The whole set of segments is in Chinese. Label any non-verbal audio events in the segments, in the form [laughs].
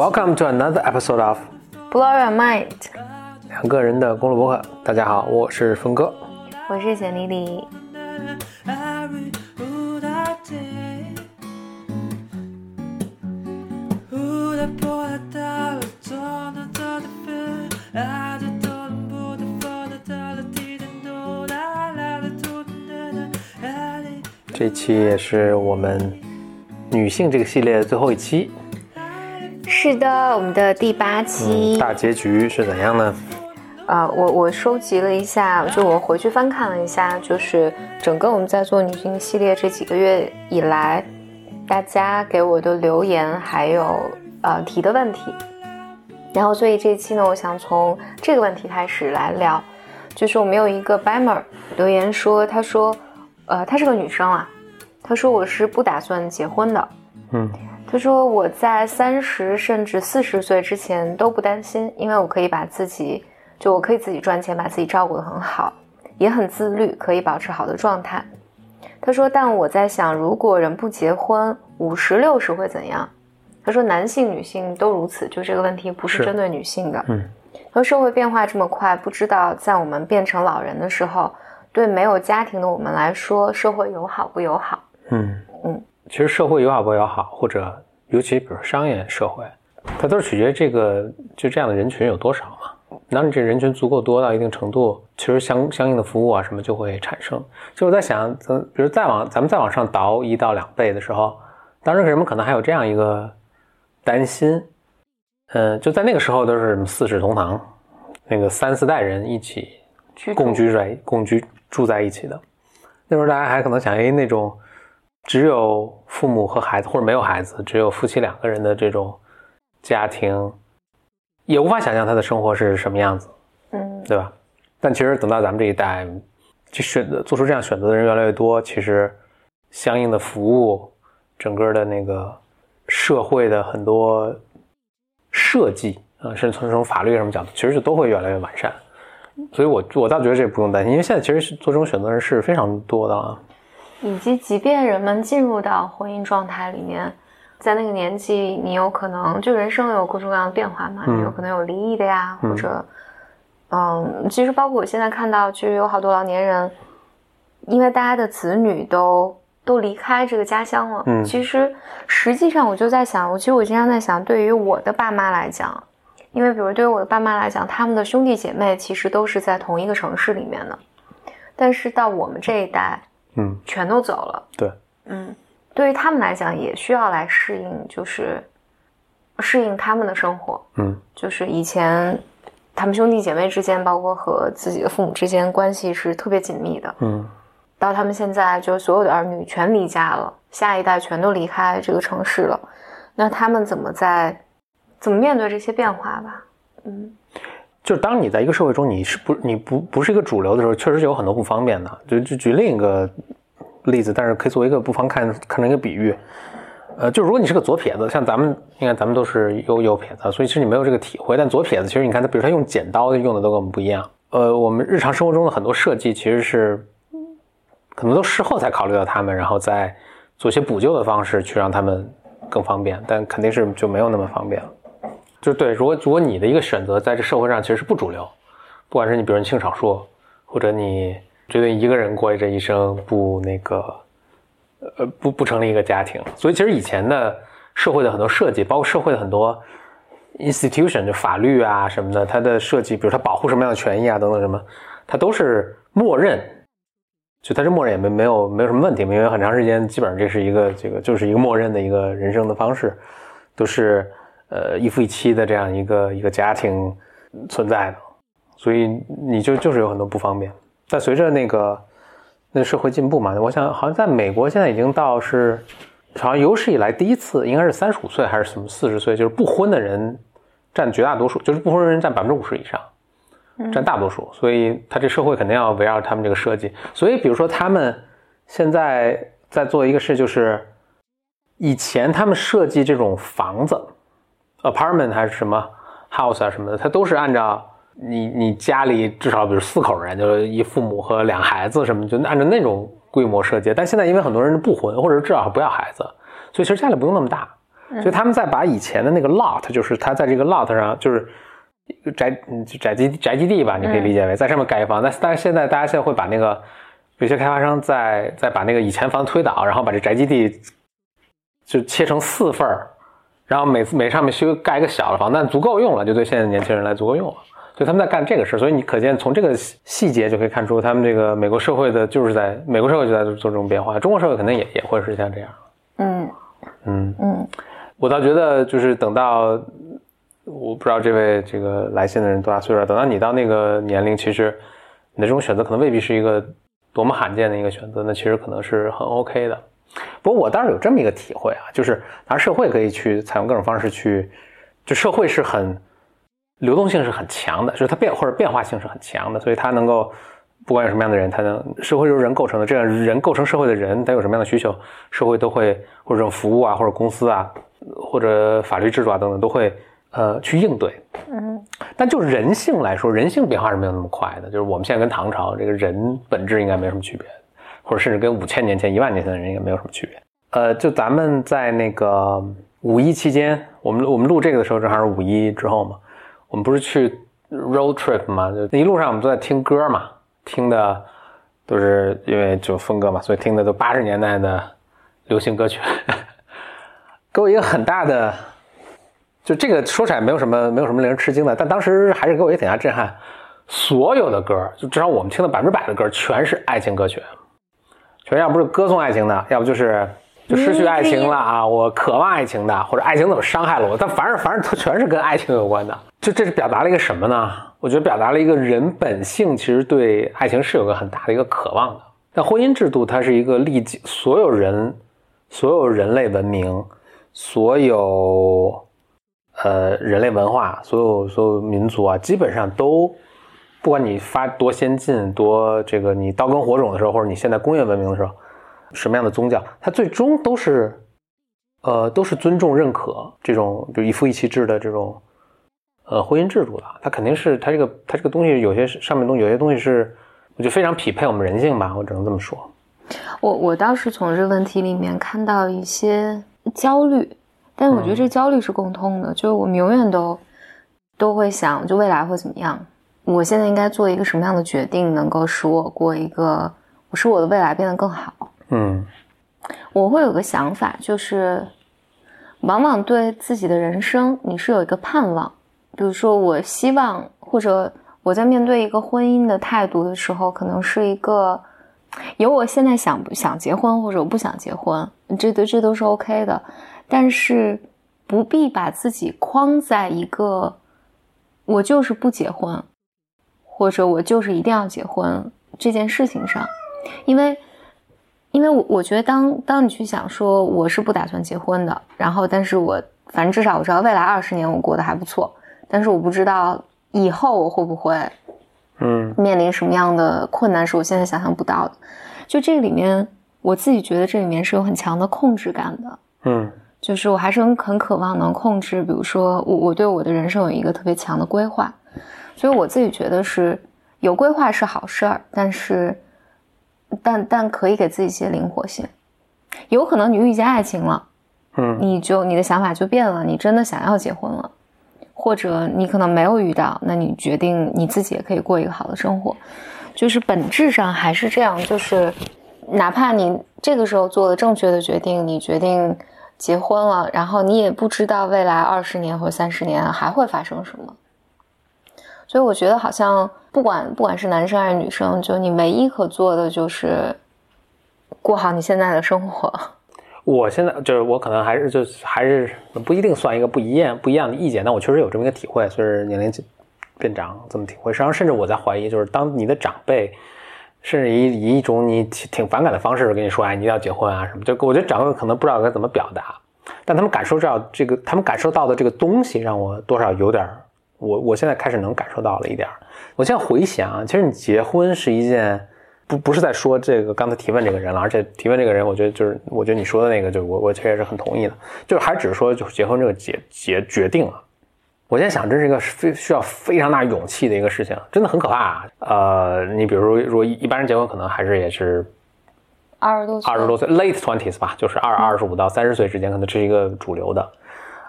Welcome to another episode of Blow Your Mind，两个人的公路博客。大家好，我是峰哥，我是简丽丽。这期也是我们女性这个系列的最后一期，是的，我们的第八期。大结局是怎样呢？啊、我我收集了一下，就我回去翻看了一下，就是整个我们在做女性系列这几个月以来，大家给我的留言还有呃提的问题，然后所以这一期呢，我想从这个问题开始来聊，就是我们有一个 Bammer 留言说，他说，呃，她是个女生啊，她说我是不打算结婚的，嗯他说我在三十甚至四十岁之前都不担心，因为我可以把自己，就我可以自己赚钱，把自己照顾得很好，也很自律，可以保持好的状态。他说，但我在想，如果人不结婚，五十六十会怎样？他说，男性、女性都如此，就这个问题不是是针对女性的。嗯，说社会变化这么快，不知道在我们变成老人的时候，对没有家庭的我们来说，社会友好不友好？嗯嗯，其实社会友好不友好，或者尤其比如商业社会，它都是取决于这个就这样的人群有多少嘛。当你这人群足够多到一定程度，其实相相应的服务啊什么就会产生。就我在想，咱比如再往咱们再往上倒一到两倍的时候，当时人们可能还有这样一个担心，嗯、就在那个时候都是什么四世同堂，那个三四代人一起共居在共居住在一起的。那时候大家还可能想，哎，那种只有父母和孩子，或者没有孩子，只有夫妻两个人的这种家庭，也无法想象他的生活是什么样子，嗯对吧？但其实等到咱们这一代，就选择做出这样选择的人越来越多，其实相应的服务，整个的那个社会的很多设计啊，甚至从这种法律什么角度，其实就都会越来越完善。所以我我倒觉得这不用担心，因为现在其实是做这种选择的人是非常多的啊。以及即便人们进入到婚姻状态里面，在那个年纪，你有可能就人生有各种各样的变化嘛，嗯。你有可能有离异的呀，嗯。或者，嗯，其实包括我现在看到，就有好多老年人，因为大家的子女都都离开这个家乡了，嗯。其实实际上我就在想，我其实我经常在想，对于我的爸妈来讲，因为比如对于我的爸妈来讲，他们的兄弟姐妹其实都是在同一个城市里面的，但是到我们这一代，嗯，全都走了。对，嗯，对于他们来讲，也需要来适应，就是适应他们的生活。嗯就是以前他们兄弟姐妹之间，包括和自己的父母之间关系是特别紧密的。嗯到他们现在，就所有的儿女全离家了，下一代全都离开这个城市了，那他们怎么在怎么面对这些变化吧？嗯就是当你在一个社会中，你是不你不不是一个主流的时候，确实是有很多不方便的。就就举另一个例子，但是可以作为一个不妨看看成一个比喻。呃，就如果你是个左撇子，像咱们，你看咱们都是右右撇子，所以其实你没有这个体会。但左撇子其实你看他，比如他用剪刀用的都跟我们不一样。呃，我们日常生活中的很多设计其实是可能都事后才考虑到他们，然后再做一些补救的方式去让他们更方便，但肯定是就没有那么方便了。就对，如果如果你的一个选择在这社会上其实是不主流，不管是你比如你性少数，或者你决定一个人过这一生，不那个，呃，不不成立一个家庭，所以其实以前的社会的很多设计，包括社会的很多 institution，就法律啊什么的，它的设计，比如它保护什么样的权益啊等等什么，它都是默认，就它是默认也没没有没有什么问题，因为很长时间基本上这是一个这个就是一个默认的一个人生的方式，都是呃一夫一妻的这样一个一个家庭存在的，所以你就就是有很多不方便。但随着那个那社会进步嘛，我想好像在美国现在已经到是好像有史以来第一次，应该是三十五岁还是什么四十岁，就是不婚的人占绝大多数，就是不婚人占百分之五十以上。占大多数，所以他这社会肯定要围绕他们这个设计。所以，比如说他们现在在做一个事，就是以前他们设计这种房子，apartment 还是什么 house 啊什么的，它都是按照你你家里至少比如四口人，就是一父母和两孩子什么，就按照那种规模设计。但现在因为很多人不婚，或者至少不要孩子，所以其实家里不用那么大。所以他们在把以前的那个 lot，就是他在这个 lot 上，就是宅宅基宅基地吧，你可以理解为在上面盖一房。但但是现在大家现在会把那个有些开发商在在把那个以前房推倒，然后把这宅基地就切成四份儿，然后每次每上面修盖一个小的房，但足够用了，就对现在年轻人来足够用了。所以他们在干这个事，所以你可见从这个细节就可以看出，他们这个美国社会的就是在美国社会就在做这种变化，中国社会可能也也会是像这样。嗯嗯嗯我倒觉得就是等到，我不知道这位这个来信的人多大岁数，等到你到那个年龄，其实你的这种选择可能未必是一个多么罕见的一个选择，那其实可能是很 OK 的。不过我倒是有这么一个体会啊，就是当然社会可以去采用各种方式去，就社会是很流动性是很强的，就是它变或者变化性是很强的，所以它能够不管有什么样的人，它能社会由人构成的，这样人构成社会的人，他有什么样的需求，社会都会或者这种服务啊，或者公司啊，或者法律制度啊等等都会呃去应对。嗯但就人性来说，人性变化是没有那么快的。就是我们现在跟唐朝这个人本质应该没什么区别，或者甚至跟五千年前、一万年前的人应该没有什么区别。呃，就咱们在那个五一期间，我们我们录这个的时候正好是五一之后嘛，我们不是去 road trip 嘛，就一路上我们都在听歌嘛，听的都是因为就风格嘛，所以听的都八十年代的流行歌曲，[laughs] 给我一个很大的。就这个说起来没有什么没有什么令人吃惊的，但当时还是给我一个挺大震撼。所有的歌，就至少我们听的百分之百的歌，全是爱情歌曲，全要不是歌颂爱情的，要不就是就失去爱情了啊，我渴望爱情的，或者爱情怎么伤害了我，但凡是，凡是它全是跟爱情有关的。就这是表达了一个什么呢？我觉得表达了一个人本性其实对爱情是有个很大的一个渴望的。但婚姻制度它是一个历经所有人、所有人类文明、所有。呃，人类文化，所有所有民族啊，基本上都，不管你发多先进，多这个你刀耕火种的时候，或者你现在工业文明的时候，什么样的宗教，它最终都是，呃，都是尊重认可这种就一夫一妻制的这种，呃，婚姻制度的。它肯定是它这个它这个东西有些上面东西有些东西是，我觉得非常匹配我们人性吧，我只能这么说。我我倒是从这个问题里面看到一些焦虑。但我觉得这焦虑是共通的，就是我们永远都都会想，就未来会怎么样？我现在应该做一个什么样的决定，能够使我过一个，我使我的未来变得更好？嗯，我会有个想法，就是往往对自己的人生，你是有一个盼望，比如说我希望，或者我在面对一个婚姻的态度的时候，可能是一个有我现在想不想结婚，或者我不想结婚，这都这都是 OK 的。但是不必把自己框在一个我就是不结婚，或者我就是一定要结婚这件事情上，因为，因为我我觉得当当你去想说我是不打算结婚的，然后但是我反正至少我知道未来二十年我过得还不错，但是我不知道以后我会不会，嗯，面临什么样的困难是我现在想象不到的，就这里面我自己觉得这里面是有很强的控制感的，嗯。就是我还是很很渴望能控制，比如说我我对我的人生有一个特别强的规划，所以我自己觉得是有规划是好事儿，但是但但可以给自己一些灵活性，有可能你遇见爱情了，嗯，你就你的想法就变了，你真的想要结婚了，或者你可能没有遇到，那你决定你自己也可以过一个好的生活，就是本质上还是这样，就是哪怕你这个时候做了正确的决定，你决定。结婚了，然后你也不知道未来二十年或三十年还会发生什么，所以我觉得好像不管不管是男生还是女生，就你唯一可做的就是过好你现在的生活。[laughs] 我现在就是我可能还是就还是不一定算一个不一样不一样的意见，但我确实有这么一个体会，随着年龄变长这么体会。实际上，甚至我在怀疑，就是当你的长辈。甚至以以一种你挺挺反感的方式跟你说，哎，你一定要结婚啊什么？就我觉得长辈可能不知道该怎么表达，但他们感受到这个，他们感受到的这个东西，让我多少有点，我我现在开始能感受到了一点。我现在回想，其实你结婚是一件，不不是在说这个刚才提问这个人了，而且提问这个人，我觉得就是我觉得你说的那个，就我我其实也是很同意的，就是还只是说就是结婚这个结结决定了。我现在想，这是一个非需要非常大勇气的一个事情，真的很可怕。啊呃，你比如说，如果一般人结婚，可能还是也是二十多岁，二十多岁，late twenties 吧，就是二二十五到三十岁之间，可能是一个主流的。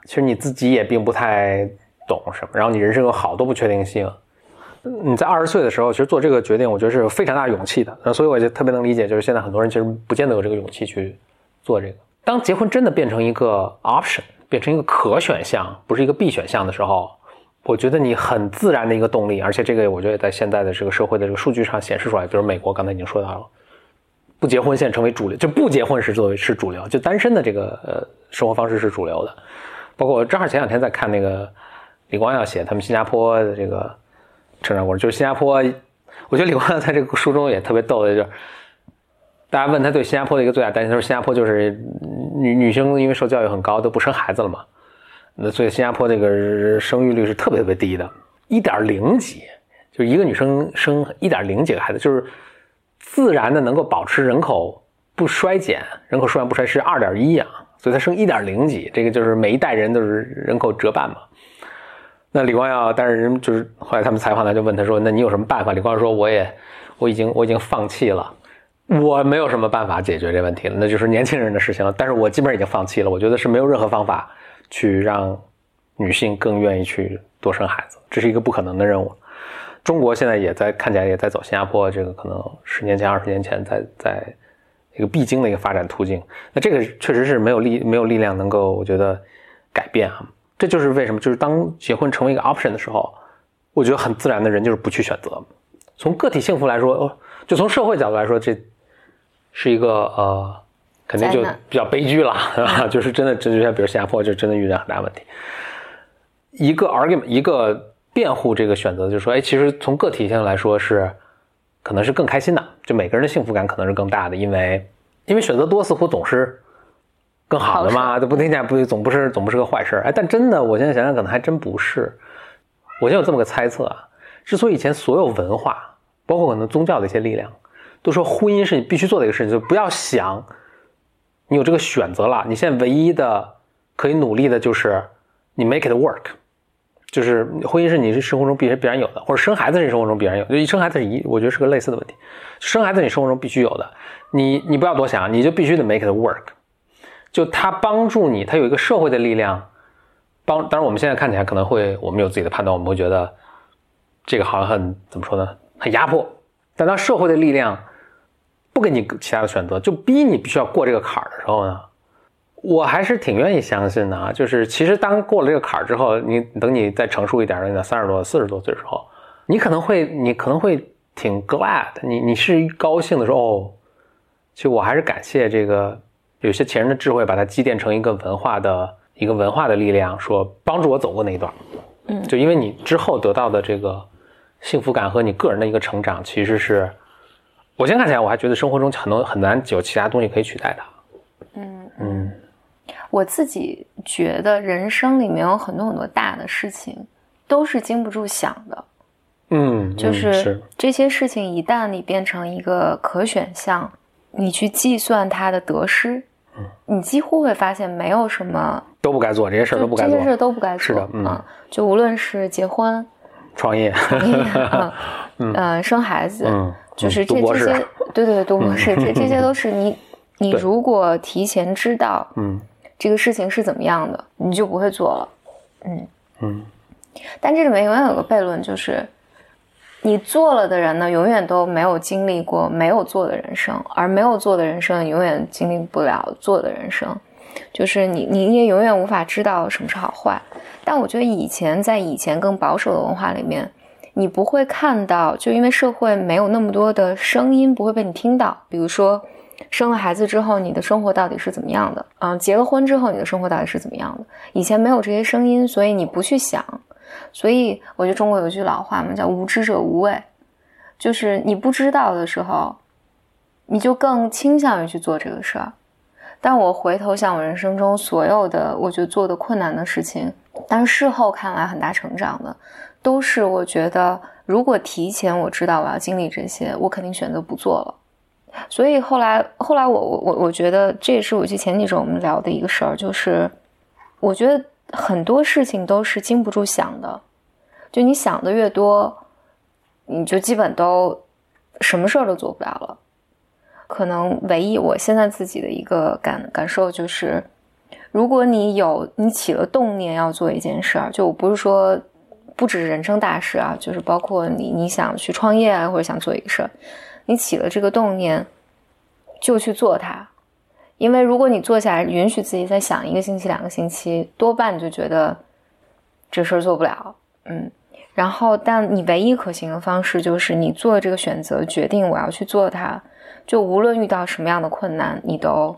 其实你自己也并不太懂什么，然后你人生有好多不确定性。你在二十岁的时候，其实做这个决定，我觉得是有非常大勇气的。那所以我就特别能理解，就是现在很多人其实不见得有这个勇气去做这个。当结婚真的变成一个 option，变成一个可选项，不是一个必选项的时候，我觉得你很自然的一个动力，而且这个我觉得在现在的这个社会的这个数据上显示出来，比如美国刚才已经说到了，不结婚现在成为主流，就不结婚是作为是主流，就单身的这个呃生活方式是主流的。包括我正好前两天在看那个李光耀写他们新加坡的这个。成长过程就是新加坡，我觉得李光耀在这个书中也特别逗的，就是大家问他对新加坡的一个最大担心，他说新加坡就是女女生因为受教育很高都不生孩子了嘛，那所以新加坡这个生育率是特别特别低的，一点零几，就一个女生生一点零几个孩子，就是自然的能够保持人口不衰减，人口数量不衰是二点一啊，所以他生一点零几，这个就是每一代人都是人口折半嘛。那李光耀，但是人就是后来他们采访他，就问他说：“那你有什么办法？”李光耀说：“我也，我已经，我已经放弃了，我没有什么办法解决这问题了，那就是年轻人的事情了。但是我基本上已经放弃了，我觉得是没有任何方法去让女性更愿意去多生孩子，这是一个不可能的任务。中国现在也在看起来也在走新加坡这个可能十年前、二十年前在在一个必经的一个发展途径。那这个确实是没有力没有力量能够我觉得改变啊。”这就是为什么，就是当结婚成为一个 option 的时候，我觉得很自然的人就是不去选择。从个体幸福来说，哦，就从社会角度来说，这是一个呃，肯定就比较悲剧了，[laughs] 就是真的，这就像比如新加坡，就真的遇到很大问题。一个 argument，一个辩护这个选择，就是说，哎，其实从个体性来说是可能是更开心的，就每个人的幸福感可能是更大的，因为因为选择多似乎总是。更好的嘛，这不听见不总不是总不是个坏事哎，但真的，我现在想想，可能还真不是。我就有这么个猜测啊。之所以以前所有文化，包括可能宗教的一些力量，都说婚姻是你必须做的一个事情，就不要想你有这个选择了。你现在唯一的可以努力的就是你 make it work，就是婚姻是你生活中必须必然有的，或者生孩子是生活中必然有。就一生孩子是一，我觉得是个类似的问题。生孩子你生活中必须有的，你你不要多想，你就必须得 make it work。就他帮助你，他有一个社会的力量帮。当然，我们现在看起来可能会，我们有自己的判断，我们会觉得这个好像很怎么说呢？很压迫。但当社会的力量不给你其他的选择，就逼你必须要过这个坎儿的时候呢，我还是挺愿意相信的啊。就是其实当过了这个坎儿之后，你等你再成熟一点，你到三十多、四十多岁的时候，你可能会，你可能会挺 glad，你你是高兴的说哦，其实我还是感谢这个。有些前人的智慧，把它积淀成一个文化的一个文化的力量，说帮助我走过那一段。嗯，就因为你之后得到的这个幸福感和你个人的一个成长，其实是我现在看起来，我还觉得生活中很多很难有其他东西可以取代它。嗯嗯，我自己觉得人生里面有很多很多大的事情都是经不住想的。嗯，就是这些事情一旦你变成一个可选项，你去计算它的得失。你几乎会发现没有什么都不该做，这些事儿都不该做，这些事都不该做。是的，嗯，就无论是结婚、创业、[laughs] 嗯，生孩子，嗯，就是这这些，[laughs] 对对对，读博士，这 [laughs] 这些都是你，你如果提前知道，嗯，这个事情是怎么样的，你就不会做了，嗯嗯。但这里面永远有个悖论，就是。你做了的人呢，永远都没有经历过没有做的人生，而没有做的人生永远经历不了做的人生，就是你，你也永远无法知道什么是好坏。但我觉得以前在以前更保守的文化里面，你不会看到，就因为社会没有那么多的声音不会被你听到。比如说，生了孩子之后你的生活到底是怎么样的？嗯，结了婚之后你的生活到底是怎么样的？以前没有这些声音，所以你不去想。所以我觉得中国有句老话嘛，叫“无知者无畏”，就是你不知道的时候，你就更倾向于去做这个事儿。但我回头想，我人生中所有的我觉得做的困难的事情，但是事后看来很大成长的，都是我觉得如果提前我知道我要经历这些，我肯定选择不做了。所以后来，后来我我我我觉得这也是我记前几周我们聊的一个事儿，就是我觉得。很多事情都是经不住想的，就你想的越多，你就基本都什么事儿都做不了了。可能唯一我现在自己的一个感感受就是，如果你有你起了动念要做一件事儿，就我不是说不只是人生大事啊，就是包括你你想去创业啊，或者想做一个事儿，你起了这个动念，就去做它。因为如果你坐下来允许自己再想一个星期、两个星期，多半就觉得这事儿做不了。嗯，然后但你唯一可行的方式就是你做这个选择，决定我要去做它，就无论遇到什么样的困难，你都。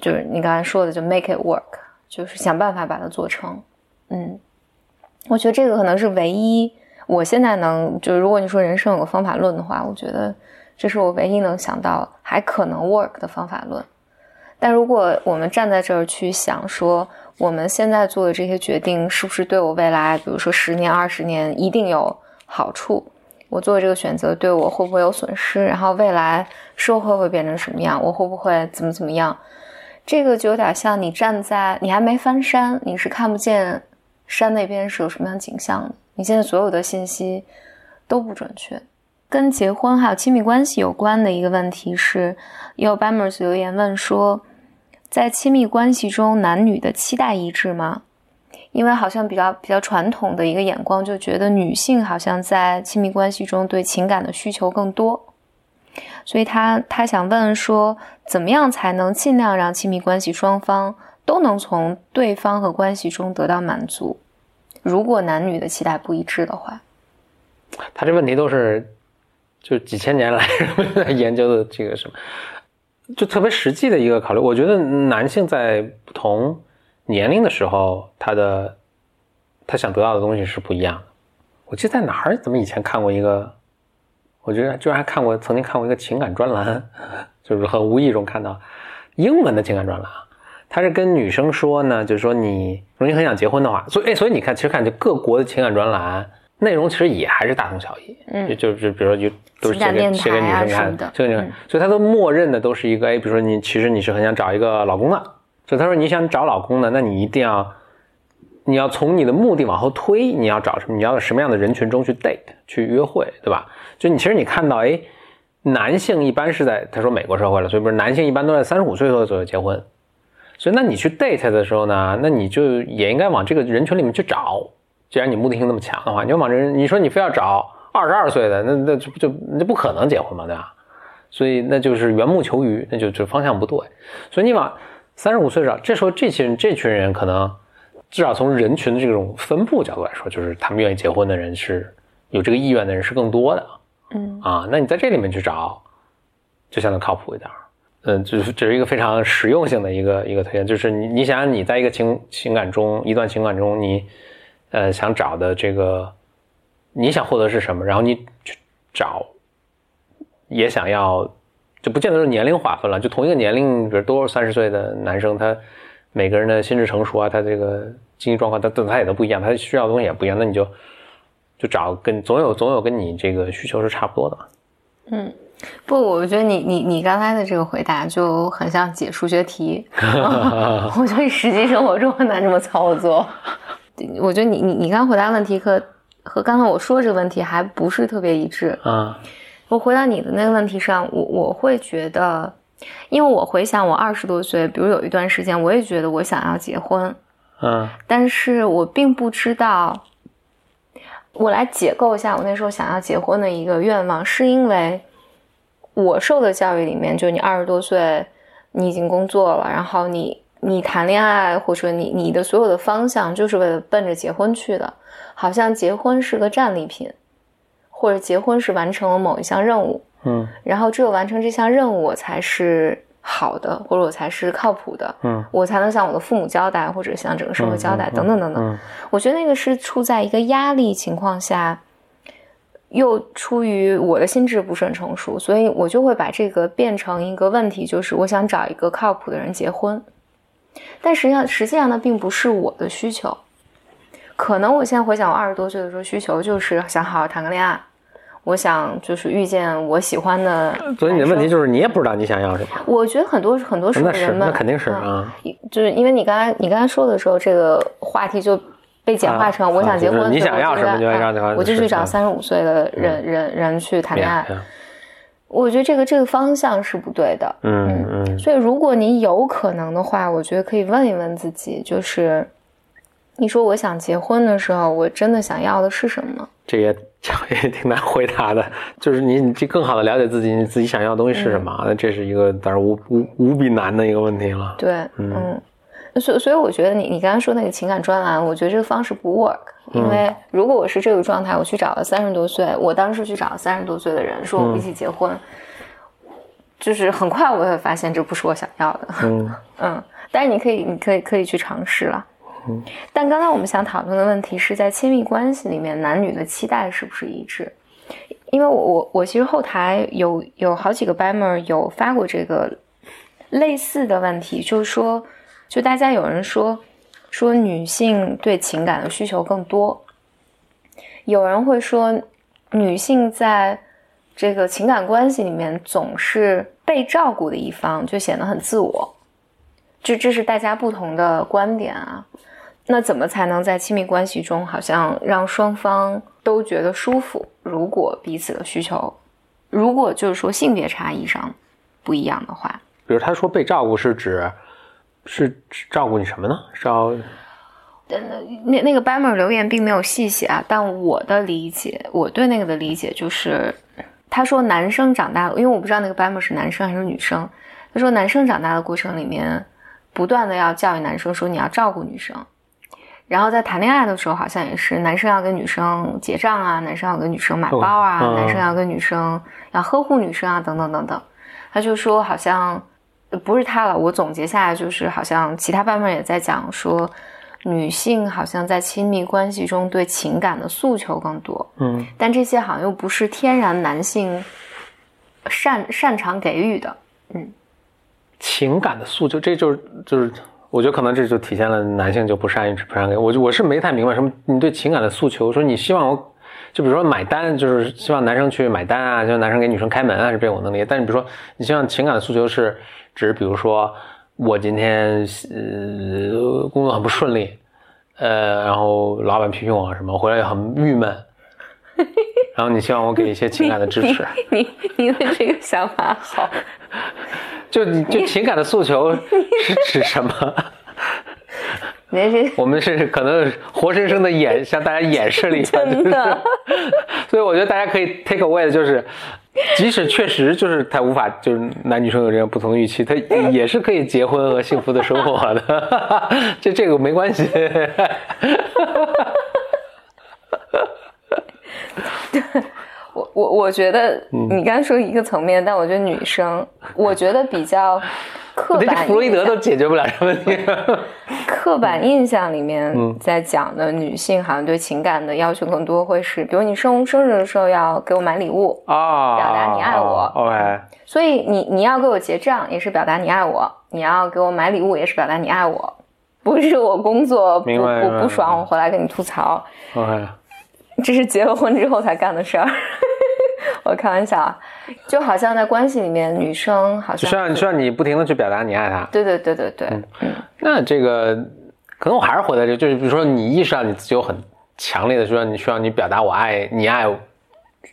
就是你刚才说的，就 make it work，就是想办法把它做成。嗯，我觉得这个可能是唯一我现在能，就是如果你说人生有个方法论的话，我觉得这是我唯一能想到还可能 work 的方法论。但如果我们站在这儿去想说，我们现在做的这些决定是不是对我未来，比如说十年、二十年一定有好处？我做这个选择对我会不会有损失？然后未来社会会变成什么样？我会不会怎么怎么样？这个就有点像你站在你还没翻山，你是看不见山那边是有什么样景象的。你现在所有的信息都不准确。跟结婚还有亲密关系有关的一个问题是，有 Bamers 留言问说，在亲密关系中男女的期待一致吗？因为好像比较比较传统的一个眼光，就觉得女性好像在亲密关系中对情感的需求更多。所以他他想问说，怎么样才能尽量让亲密关系双方都能从对方和关系中得到满足？如果男女的期待不一致的话，他这问题都是就几千年来 [laughs] 研究的这个什么，就特别实际的一个考虑。我觉得男性在不同年龄的时候，他的他想得到的东西是不一样的。我记得在哪儿，怎么以前看过一个。我觉得居然还看过，曾经看过一个情感专栏，[laughs] 就是很无意中看到英文的情感专栏。他是跟女生说呢，就是说你如果你很想结婚的话，所以哎，所以你看，其实看就各国的情感专栏内容其实也还是大同小异，嗯，就是比如说就都是写给写给女生看的，这个女生，所以他都默认的都是一个哎，比如说你其实你是很想找一个老公的，所以他说你想找老公的，那你一定要你要从你的目的往后推，你要找什么？你要什么样的人群中去 date 去约会，对吧？就你其实你看到，哎，男性一般是在他说美国社会了，所以不是男性一般都在三十五岁左右结婚，所以那你去 date 的时候呢，那你就也应该往这个人群里面去找。既然你目的性那么强的话，你就往这人，你说你非要找二十二岁的，那那就就那不可能结婚嘛，对吧？所以那就是缘木求鱼，那就就方向不对。所以你往三十五岁找，这时候这些人这群人可能至少从人群的这种分布角度来说，就是他们愿意结婚的人是有这个意愿的人是更多的。嗯啊，那你在这里面去找，就相对靠谱一点嗯，就是这是一个非常实用性的一个一个推荐，就是你你想你在一个情情感中一段情感中，你呃想找的这个你想获得是什么，然后你去找，也想要就不见得是年龄划分了，就同一个年龄，比如多三十岁的男生，他每个人的心智成熟啊，他这个经济状况，他他也都不一样，他需要的东西也不一样，那你就。就找跟总有总有跟你这个需求是差不多的，嗯，不，我觉得你你你刚才的这个回答就很像解数学题，[laughs] [laughs] 我觉得实际生活中很难这么操作。我觉得你你你刚回答问题和和刚才我说这个问题还不是特别一致啊。我回到你的那个问题上，我我会觉得，因为我回想我二十多岁，比如有一段时间，我也觉得我想要结婚，嗯，但是我并不知道。我来解构一下我那时候想要结婚的一个愿望，是因为我受的教育里面，就你二十多岁，你已经工作了，然后你你谈恋爱或者说你你的所有的方向就是为了奔着结婚去的，好像结婚是个战利品，或者结婚是完成了某一项任务，嗯，然后只有完成这项任务，我才是。好的，或者我才是靠谱的，嗯，我才能向我的父母交代，或者向整个社会交代，等等等等。我觉得那个是处在一个压力情况下，又出于我的心智不是很成熟，所以我就会把这个变成一个问题，就是我想找一个靠谱的人结婚。但实际上，实际上呢，并不是我的需求。可能我现在回想，我二十多岁的时候需求就是想好好谈个恋爱。我想就是遇见我喜欢的，所以你的问题就是你也不知道你想要什么。我觉得很多很多时候人们那肯定是啊，就是因为你刚才你刚才说的时候，这个话题就被简化成我想结婚，你想要什么就我就去找三十五岁的人人人去谈恋爱。我觉得这个这个方向是不对的。嗯嗯所以，如果你有可能的话，我觉得可以问一问自己，就是你说我想结婚的时候，我真的想要的是什么？这也 [laughs] 也挺难回答的，就是你你这更好的了解自己，你自己想要的东西是什么，那、这是一个当然无无无比难的一个问题了。对，嗯，所以所以我觉得你你刚刚说那个情感专栏，我觉得这个方式不 work，因为如果我是这个状态，我去找了三十多岁，我当时去找了三十多岁的人，说我们一起结婚，就是很快我会发现这不是我想要的，嗯。[laughs] 嗯，但是你可以你可以可以去尝试了。嗯。但刚刚我们想讨论的问题是在亲密关系里面，男女的期待是不是一致？因为我我我其实后台有有好几个 b a m e r 有发过这个类似的问题，就是说，就大家有人说说女性对情感的需求更多，有人会说女性在这个情感关系里面总是被照顾的一方，就显得很自我。这这是大家不同的观点啊。那怎么才能在亲密关系中，好像让双方都觉得舒服？如果彼此的需求，如果就是说性别差异上不一样的话，比如他说被照顾是指是照顾你什么呢？是要那那个 e r 留言并没有细写啊，但我的理解，我对那个的理解就是，他说男生长大，因为我不知道那个 e r 是男生还是女生，他说男生长大的过程里面，不断的要教育男生说你要照顾女生，然后在谈恋爱的时候好像也是男生要跟女生结账啊，男生要跟女生买包啊，嗯男生要跟女生要呵护女生啊，等等等等，他就说好像呃不是他了，我总结下来就是好像其他 e r 也在讲说。女性好像在亲密关系中对情感的诉求更多，嗯但这些好像又不是天然男性擅擅长给予的。嗯情感的诉求，这就是就是，我觉得可能这就体现了男性就不善于不善给。我就我是没太明白什么你对情感的诉求，说你希望我，就比如说买单，就是希望男生去买单啊，希望男生给女生开门啊，是这种能理解。但是比如说你希望情感的诉求是指，比如说我今天呃工作很不顺利，呃，然后老板批评我什么，回来也很郁闷。[laughs] 然后你希望我给一些情感的支持，你你的这个想法好，[laughs] 就你就情感的诉求 [laughs] 是指什么？我们是可能活生生的演 [laughs] 向大家演示了一下，[laughs] 所以我觉得大家可以 take away 的就是，即使确实就是他无法就是男女生有这样不同的预期，他也是可以结婚和幸福的生活的，[laughs] 这这个没关系。我我我觉得嗯。你刚才说一个层面，但我觉得女生，我觉得比较刻连板弗洛伊德都解决不了这问题。[laughs] 刻板印象里面嗯。在讲的女性好像对情感的要求更多，会是比如你生生日的时候要给我买礼物，啊，表达你爱我。OK，所以你你要给我结账也是表达你爱我，你要给我买礼物也是表达你爱我，不是我工作不不不爽我回来跟你吐槽，OK，这是结了婚之后才干的事儿。我开玩笑啊，就好像在关系里面，女生好像就需要需要你不停的去表达你爱他。对对对对对，那这个可能我还是回到这个，就是比如说你意识到你自己有很强烈的需要，你需要你表达我爱你爱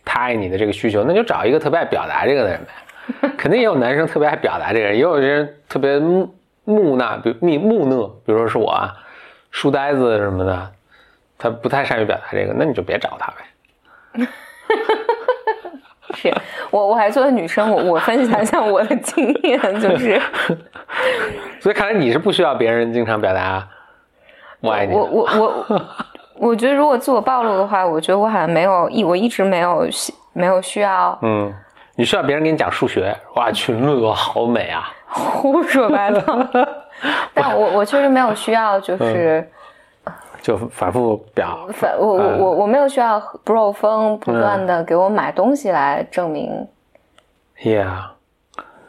他爱你的这个需求，那就找一个特别爱表达这个的人呗。肯定也有男生特别爱表达这个人，也有人特别木木讷，比如木木讷，比如说是我啊，书呆子什么的，他不太善于表达这个，那你就别找他呗。[laughs] 是我我还作为女生，我我分享一下我的经验，就是 [laughs] 所以看来你是不需要别人经常表达我爱你的。我我我我觉得如果自我暴露的话，我觉得我好像没有一我一直没有需没有需要嗯，你需要别人给你讲数学，哇，群论文好美啊。[laughs] 胡说八道，[laughs] 但我我确实没有需要就是。就反复表，反我我我我没有需要 bro 风不断的给我买东西来证明 yeah，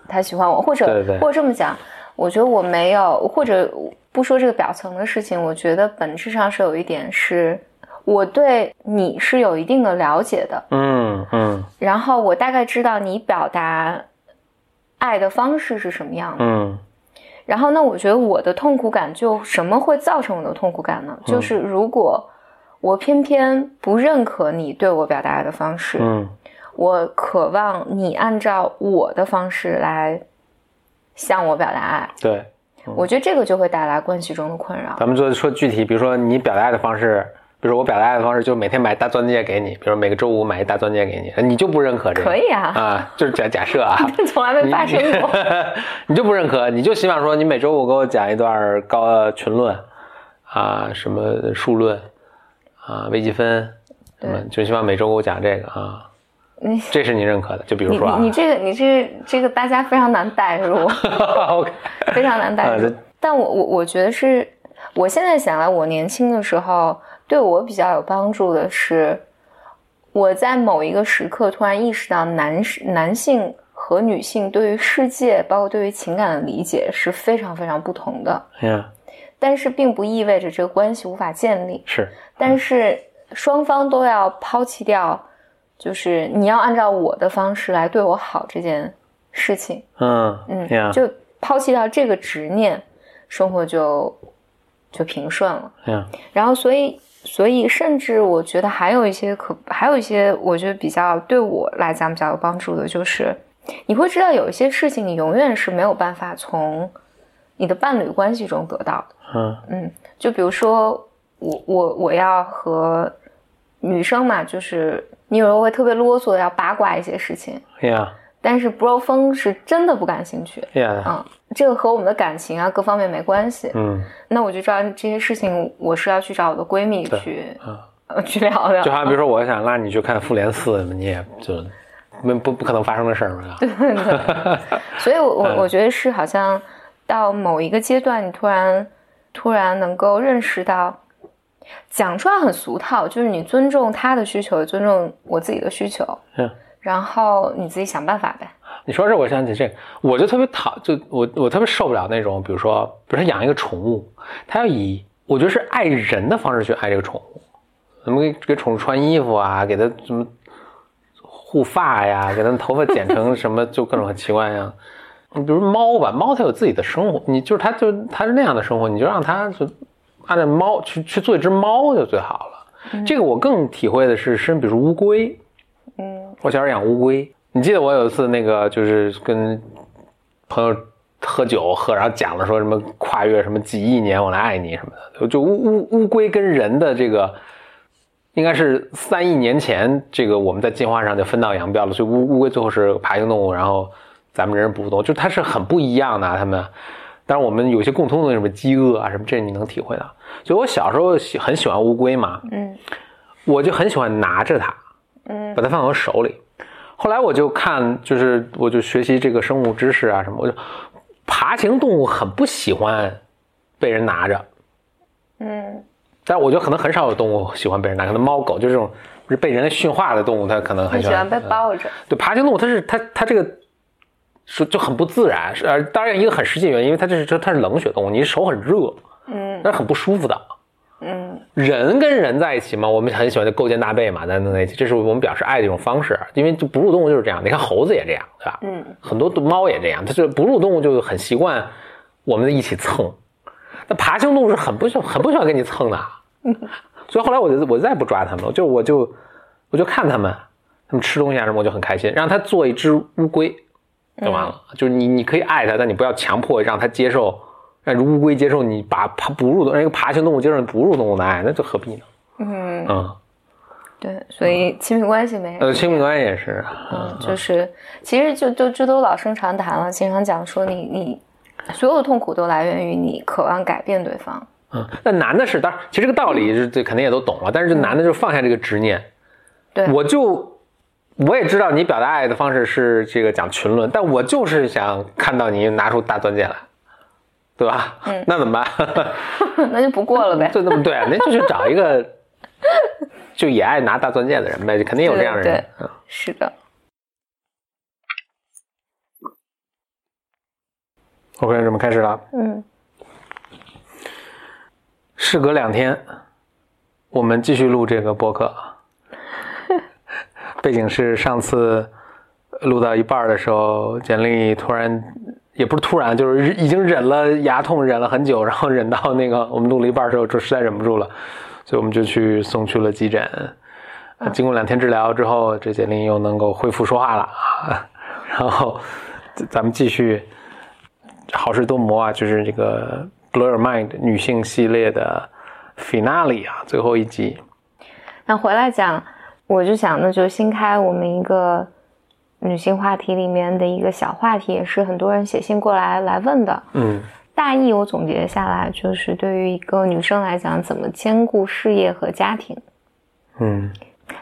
他喜欢我，或者或者这么讲，我觉得我没有，或者不说这个表层的事情，我觉得本质上是有一点是，我对你是有一定的了解的，嗯嗯。然后我大概知道你表达爱的方式是什么样的，嗯然后那，我觉得我的痛苦感就什么会造成我的痛苦感呢？嗯就是如果我偏偏不认可你对我表达爱的方式，嗯我渴望你按照我的方式来向我表达爱。对，我觉得这个就会带来关系中的困扰。咱们就说具体，比如说你表达爱的方式，比如我表达爱的方式就是每天买大钻戒给你，比如每个周五买一大钻戒给你，你就不认可这个？可以啊，啊，就是假假设啊，[laughs] 从来没发生过。[laughs] 你就不认可，你就希望说你每周五给我讲一段高群论啊，什么数论啊，微积分，什么就希望每周给我讲这个啊。你这是你认可的，就比如说啊，你你这个你这个这个大家非常难代入，[laughs] OK，非常难代入。但我我我觉得是，我现在想来，我年轻的时候对我比较有帮助的是，我在某一个时刻突然意识到男士男性和女性对于世界，包括对于情感的理解是非常非常不同的。呀，但是并不意味着这个关系无法建立。是，但是双方都要抛弃掉，就是你要按照我的方式来对我好这件事情。嗯嗯，呀，就抛弃掉这个执念，生活就就平顺了。呀，然后，所以，所以，甚至我觉得还有一些可，还有一些我觉得比较对我来讲比较有帮助的，就是你会知道有一些事情你永远是没有办法从你的伴侣关系中得到的。嗯嗯，就比如说我我我要和女生嘛，就是你有时候会特别啰嗦，要八卦一些事情，呀但是 bro 风是真的不感兴趣。呀，嗯，这个和我们的感情啊各方面没关系。嗯，那我就知道这些事情，我是要去找我的闺蜜去嗯，呃去聊聊。就好像比如说我想拉你去看《复联四》，你也就没不不可能发生的事儿嘛。[laughs] 所以我，我嗯我觉得是好像到某一个阶段，你突然突然能够认识到，讲出来很俗套，就是你尊重他的需求，也尊重我自己的需求，嗯，然后你自己想办法呗。你说这，我想起这个，我就特别讨，就我我特别受不了那种，比如说，比如说养一个宠物，他要以我觉得是爱人的方式去爱这个宠物，怎么给给宠物穿衣服啊，给它什么护发呀，给它头发剪成什么，就各种很奇怪呀。你比如猫吧，猫它有自己的生活，你就是它就它是那样的生活，你就让它就按照猫去去做一只猫就最好了。这个我更体会的是，是比如乌龟，嗯我小时候养乌龟，你记得我有一次那个就是跟朋友喝酒喝，然后讲了说什么跨越什么几亿年我来爱你什么的，就乌乌乌龟跟人的这个应该是三亿年前，这个我们在进化上就分道扬镳了，所以乌乌龟最后是爬行动物，然后咱们人是哺乳动物，就它是很不一样的、啊，它们。但是，我们有些共通的什么饥饿啊什么，这你能体会到。所以我小时候喜很喜欢乌龟嘛，嗯我就很喜欢拿着它，嗯把它放在我手里。后来我就看，就是我就学习这个生物知识啊什么，我就爬行动物很不喜欢被人拿着，嗯但我觉得可能很少有动物喜欢被人拿，可能猫狗就这种就是被人类驯化的动物，它可能很喜欢喜欢被抱着。对，爬行动物它是它它这个是就很不自然，是呃，当然一个很实际的原因，因为它这是它是冷血动物，你手很热，嗯那是很不舒服的。嗯人跟人在一起嘛，我们很喜欢就勾肩搭背嘛，在在一起，这是我们表示爱的一种方式。因为就哺乳动物就是这样，你看猴子也这样，对吧？嗯很多猫也这样，它就哺乳动物就很习惯我们一起蹭。那爬行动物是很不喜很不喜欢跟你蹭的，[laughs] 所以后来我就我再也不抓它们了，就我就我就看它们，它们吃东西啊什么，我就很开心，让它做一只乌龟就完了。就是你你可以爱它，但你不要强迫让它接受，让乌龟接受你把爬哺乳动让一个爬行动物接受哺乳动物的爱，那就何必呢？嗯，嗯，对，所以亲密关系没呃，亲密关系也是，嗯，就是其实就就这都老生常谈了，经常讲说你你所有的痛苦都来源于你渴望改变对方。嗯，那男的是，当然，其实这个道理是这肯定也都懂了，但是这男的就放下这个执念，对，我就我也知道你表达爱的方式是这个讲群论，但我就是想看到你拿出大钻戒来，对吧？嗯 [laughs] 那怎么办？[laughs] 那就不过了呗。[laughs] 就那么对，那就去找一个就也爱拿大钻戒的人呗，肯定有这样的人。嗯是的，OK，我们开始了。嗯事隔两天，我们继续录这个播客。背景是上次录到一半的时候，简历突然也不是突然，就是已经忍了牙痛，忍了很久，然后忍到那个我们录了一半的时候，就实在忍不住了，所以我们就去送去了急诊。经过两天治疗之后，这简历又能够恢复说话了啊。然后咱们继续好事多磨啊，就是这个 Blow Your Mind 女性系列的 Finale 啊，最后一集。那回来讲，我就想，那就新开我们一个女性话题里面的一个小话题，也是很多人写信过来来问的。嗯大意我总结下来，就是对于一个女生来讲，怎么兼顾事业和家庭。嗯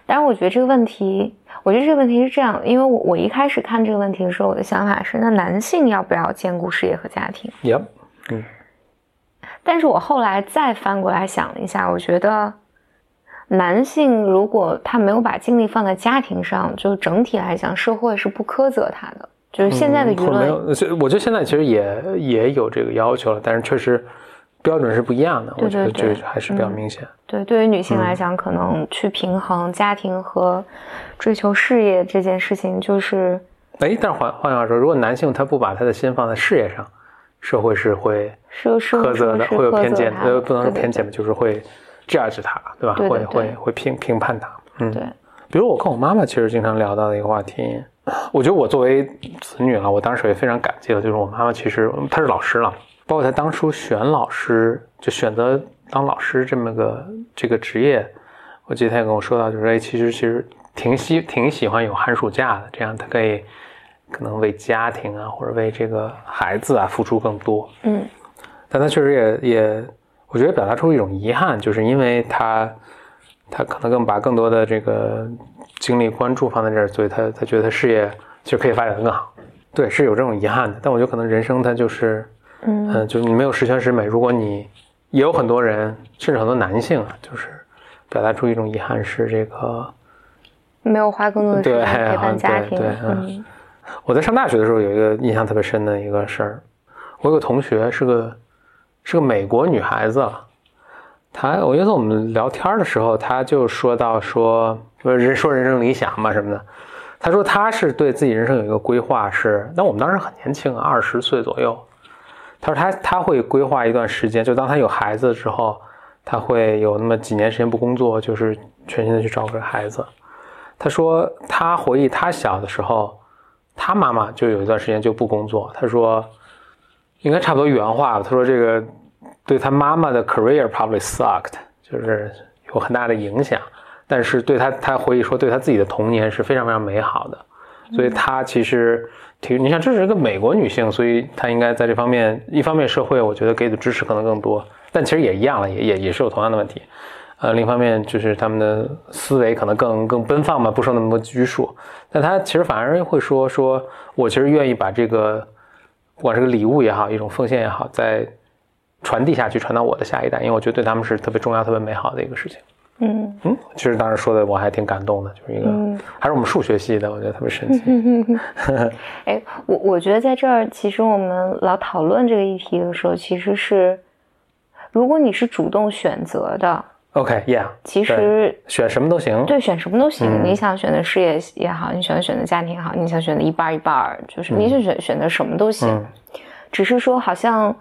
但是，我觉得这个问题，我觉得这个问题是这样，因为我我一开始看这个问题的时候，我的想法是，那男性要不要兼顾事业和家庭？，Yep，嗯但是我后来再翻过来想了一下，我觉得男性如果他没有把精力放在家庭上，就整体来讲，社会是不苛责他的。就是现在的舆论，嗯没有，是我觉得现在其实也也有这个要求了，但是确实标准是不一样的，对我觉得对对这还是比较明显。对对于女性来讲，可能去平衡家庭和追求事业这件事情，就是哎，但是换换句话说，如果男性他不把他的心放在事业上，社会是会苛责的，会有偏见，苛责他呃，不能偏见吧，就是会 judge 他，对吧？对对会会会评评判他。嗯，对，比如我跟我妈妈其实经常聊到的一个话题，我觉得我作为子女了，我当时也非常感激的，就是我妈妈其实她是老师了，包括她当初选老师，就选择当老师这么个这个职业，我记得她也跟我说到，就是哎，其实其实挺喜挺喜欢有寒暑假的，这样她可以可能为家庭啊或者为这个孩子啊付出更多。嗯但她确实也也，我觉得表达出一种遗憾，就是因为他他可能更把更多的这个精力关注放在这儿，所以他他觉得他事业其实可以发展的更好。对，是有这种遗憾的。但我觉得可能人生它就是，嗯嗯、就是你没有十全十美。如果你也有很多人，甚至很多男性啊，就是表达出一种遗憾，是这个没有花更多的时对间陪伴家庭。对对嗯嗯我在上大学的时候有一个印象特别深的一个事儿，我有个同学是个是个美国女孩子，她我觉得我们聊天的时候，她就说到说人说人生理想嘛什么的，她说她是对自己人生有一个规划是，那我们当时很年轻啊，二十岁左右，她说她她会规划一段时间，就当她有孩子之后，她会有那么几年时间不工作，就是全心的去照顾孩子。她说她回忆她小的时候。她妈妈就有一段时间就不工作，她说，应该差不多原话。他说这个对他妈妈的 career probably sucked，就是有很大的影响。但是对他，他回忆说，对他自己的童年是非常非常美好的。所以他其实挺，你想这是一个美国女性，所以她应该在这方面，一方面社会我觉得给的支持可能更多，但其实也一样了，也也也是有同样的问题。呃，另一方面就是他们的思维可能更更奔放嘛，不受那么多拘束。但他其实反而会说说，我其实愿意把这个，不管是个礼物也好，一种奉献也好，在传递下去，传到我的下一代，因为我觉得对他们是特别重要、特别美好的一个事情。嗯嗯，其实当时说的我还挺感动的，就是一个、嗯还是我们数学系的，我觉得特别神奇。[laughs] [laughs] 哎，我我觉得在这儿，其实我们老讨论这个议题的时候，其实是，如果你是主动选择的，OK，Yeah，、其实选什么都行。对选什么都行。嗯你想选择事业也好，你想选择家庭也好，你想选择一半一半，就是你想选选择什么都行。嗯只是说好像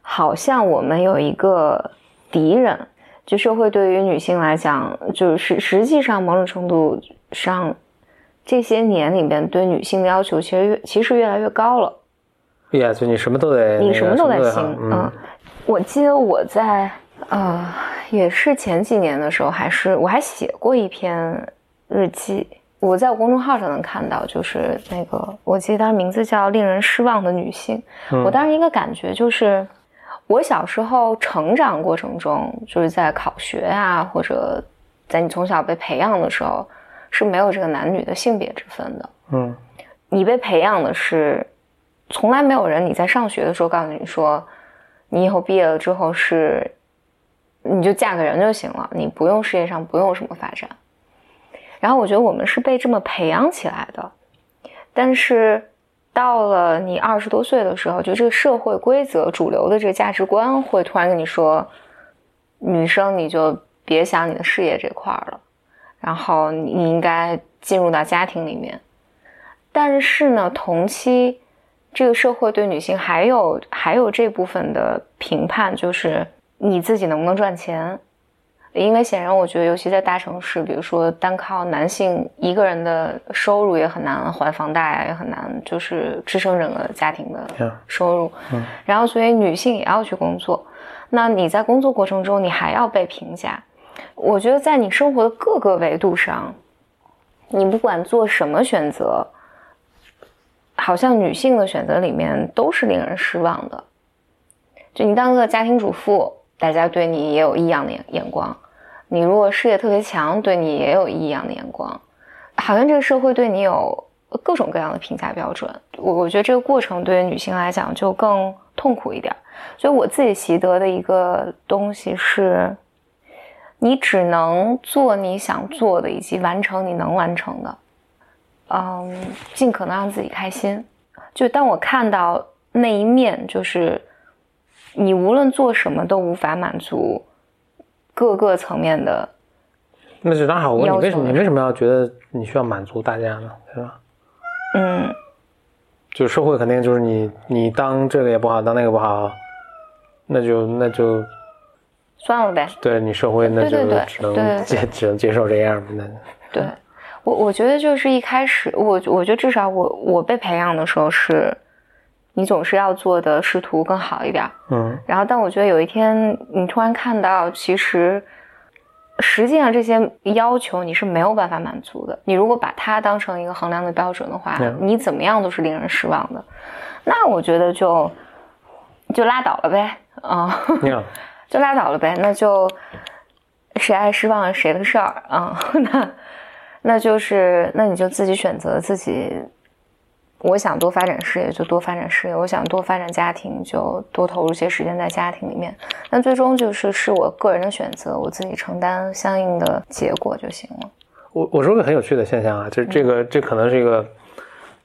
好像我们有一个敌人，就社会对于女性来讲，就是实际上某种程度上，这些年里边对女性的要求其实越其实越来越高了。，Yeah，就你什么都得，你什么都得好行，嗯嗯。我记得我在呃，也是前几年的时候，还是我还写过一篇日记，我在我公众号上能看到，就是那个我记得当时名字叫《令人失望的女性》。嗯我当时一个感觉就是，我小时候成长过程中，就是在考学啊，或者在你从小被培养的时候，是没有这个男女的性别之分的。嗯你被培养的是，从来没有人你在上学的时候告诉你说，你以后毕业了之后是，你就嫁个人就行了，你不用事业上不用什么发展。然后我觉得我们是被这么培养起来的，但是到了你二十多岁的时候，就这个社会规则、主流的这个价值观会突然跟你说，女生你就别想你的事业这块儿了，然后你你应该进入到家庭里面。但是呢，同期这个社会对女性还有还有这部分的评判，就是你自己能不能赚钱。因为显然我觉得，尤其在大城市，比如说单靠男性一个人的收入也很难还房贷，也很难就是支撑整个家庭的收入。嗯，然后所以女性也要去工作。那你在工作过程中，你还要被评价。我觉得在你生活的各个维度上，你不管做什么选择，好像女性的选择里面都是令人失望的。就你当个家庭主妇，大家对你也有异样的眼眼光。你如果事业特别强，对你也有异样的眼光，好像这个社会对你有各种各样的评价标准。我我觉得这个过程对于女性来讲就更痛苦一点。所以我自己习得的一个东西是，你只能做你想做的，以及完成你能完成的，嗯，尽可能让自己开心。就当我看到那一面，就是你无论做什么都无法满足。各个层面的，那就当好。我问你，为什么你为什么要觉得你需要满足大家呢？对吧？嗯，就社会肯定就是你，你当这个也不好，当那个不好，那就那就算了呗。对你社会那就只能接只能接受这样那对我我觉得就是一开始我我觉得至少我我被培养的时候是。你总是要做的试图更好一点，嗯，然后但我觉得有一天你突然看到，其实实际上这些要求你是没有办法满足的。你如果把它当成一个衡量的标准的话，你怎么样都是令人失望的。那我觉得就就拉倒了呗，啊，[laughs] 就拉倒了呗，那就谁爱失望谁的事儿啊，[laughs] 那那就是那你就自己选择自己。我想多发展事业就多发展事业，我想多发展家庭就多投入些时间在家庭里面。但最终就是是我个人的选择，我自己承担相应的结果就行了。我我说个很有趣的现象啊，就是这个这可能是一个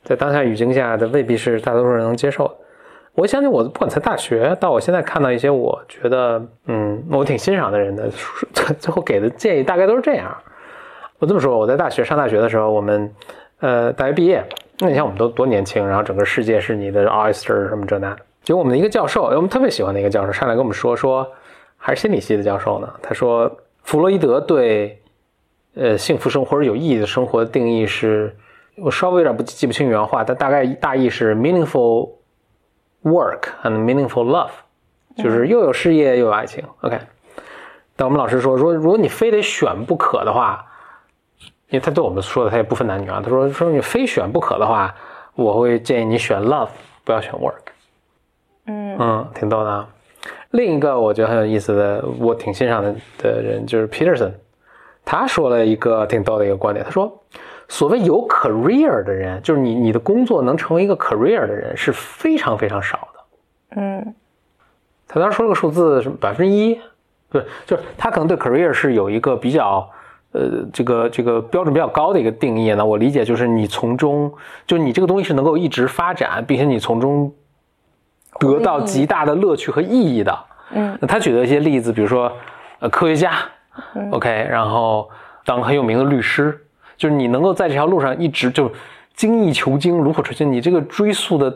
在当下语境下的未必是大多数人能接受的。我相信我不管在大学到我现在看到一些我觉得嗯我挺欣赏的人的最后给的建议大概都是这样。我这么说，我在大学上大学的时候，我们呃大学毕业。那你像我们都多年轻，然后整个世界是你的 oyster 什么这那，结果我们的一个教授，我们特别喜欢的一个教授上来跟我们说说，还是心理系的教授呢。他说，弗洛伊德对呃幸福生活或者有意义的生活的定义是，我稍微有点不记不清原话，但大概大意是 meaningful work and meaningful love，就是又有事业又有爱情。OK，但我们老师说说，如果你非得选不可的话。因为他对我们说的，他也不分男女啊。他说：“说你非选不可的话，我会建议你选 love，不要选 work。”嗯嗯，挺逗的。另一个我觉得很有意思的，我挺欣赏的的人就是 Peterson，他说了一个挺逗的一个观点。他说：“所谓有 career 的人，就是你你的工作能成为一个 career 的人是非常非常少的。”嗯，他当时说了个数字什么百分之一，对，就是他可能对 career 是有一个比较。呃，这个这个标准比较高的一个定义呢，我理解就是你从中，就你这个东西是能够一直发展，并且你从中得到极大的乐趣和意义的。嗯，他举的一些例子，比如说呃科学家，OK，然后当很有名的律师，就是你能够在这条路上一直就精益求精、炉火纯青，你这个追溯的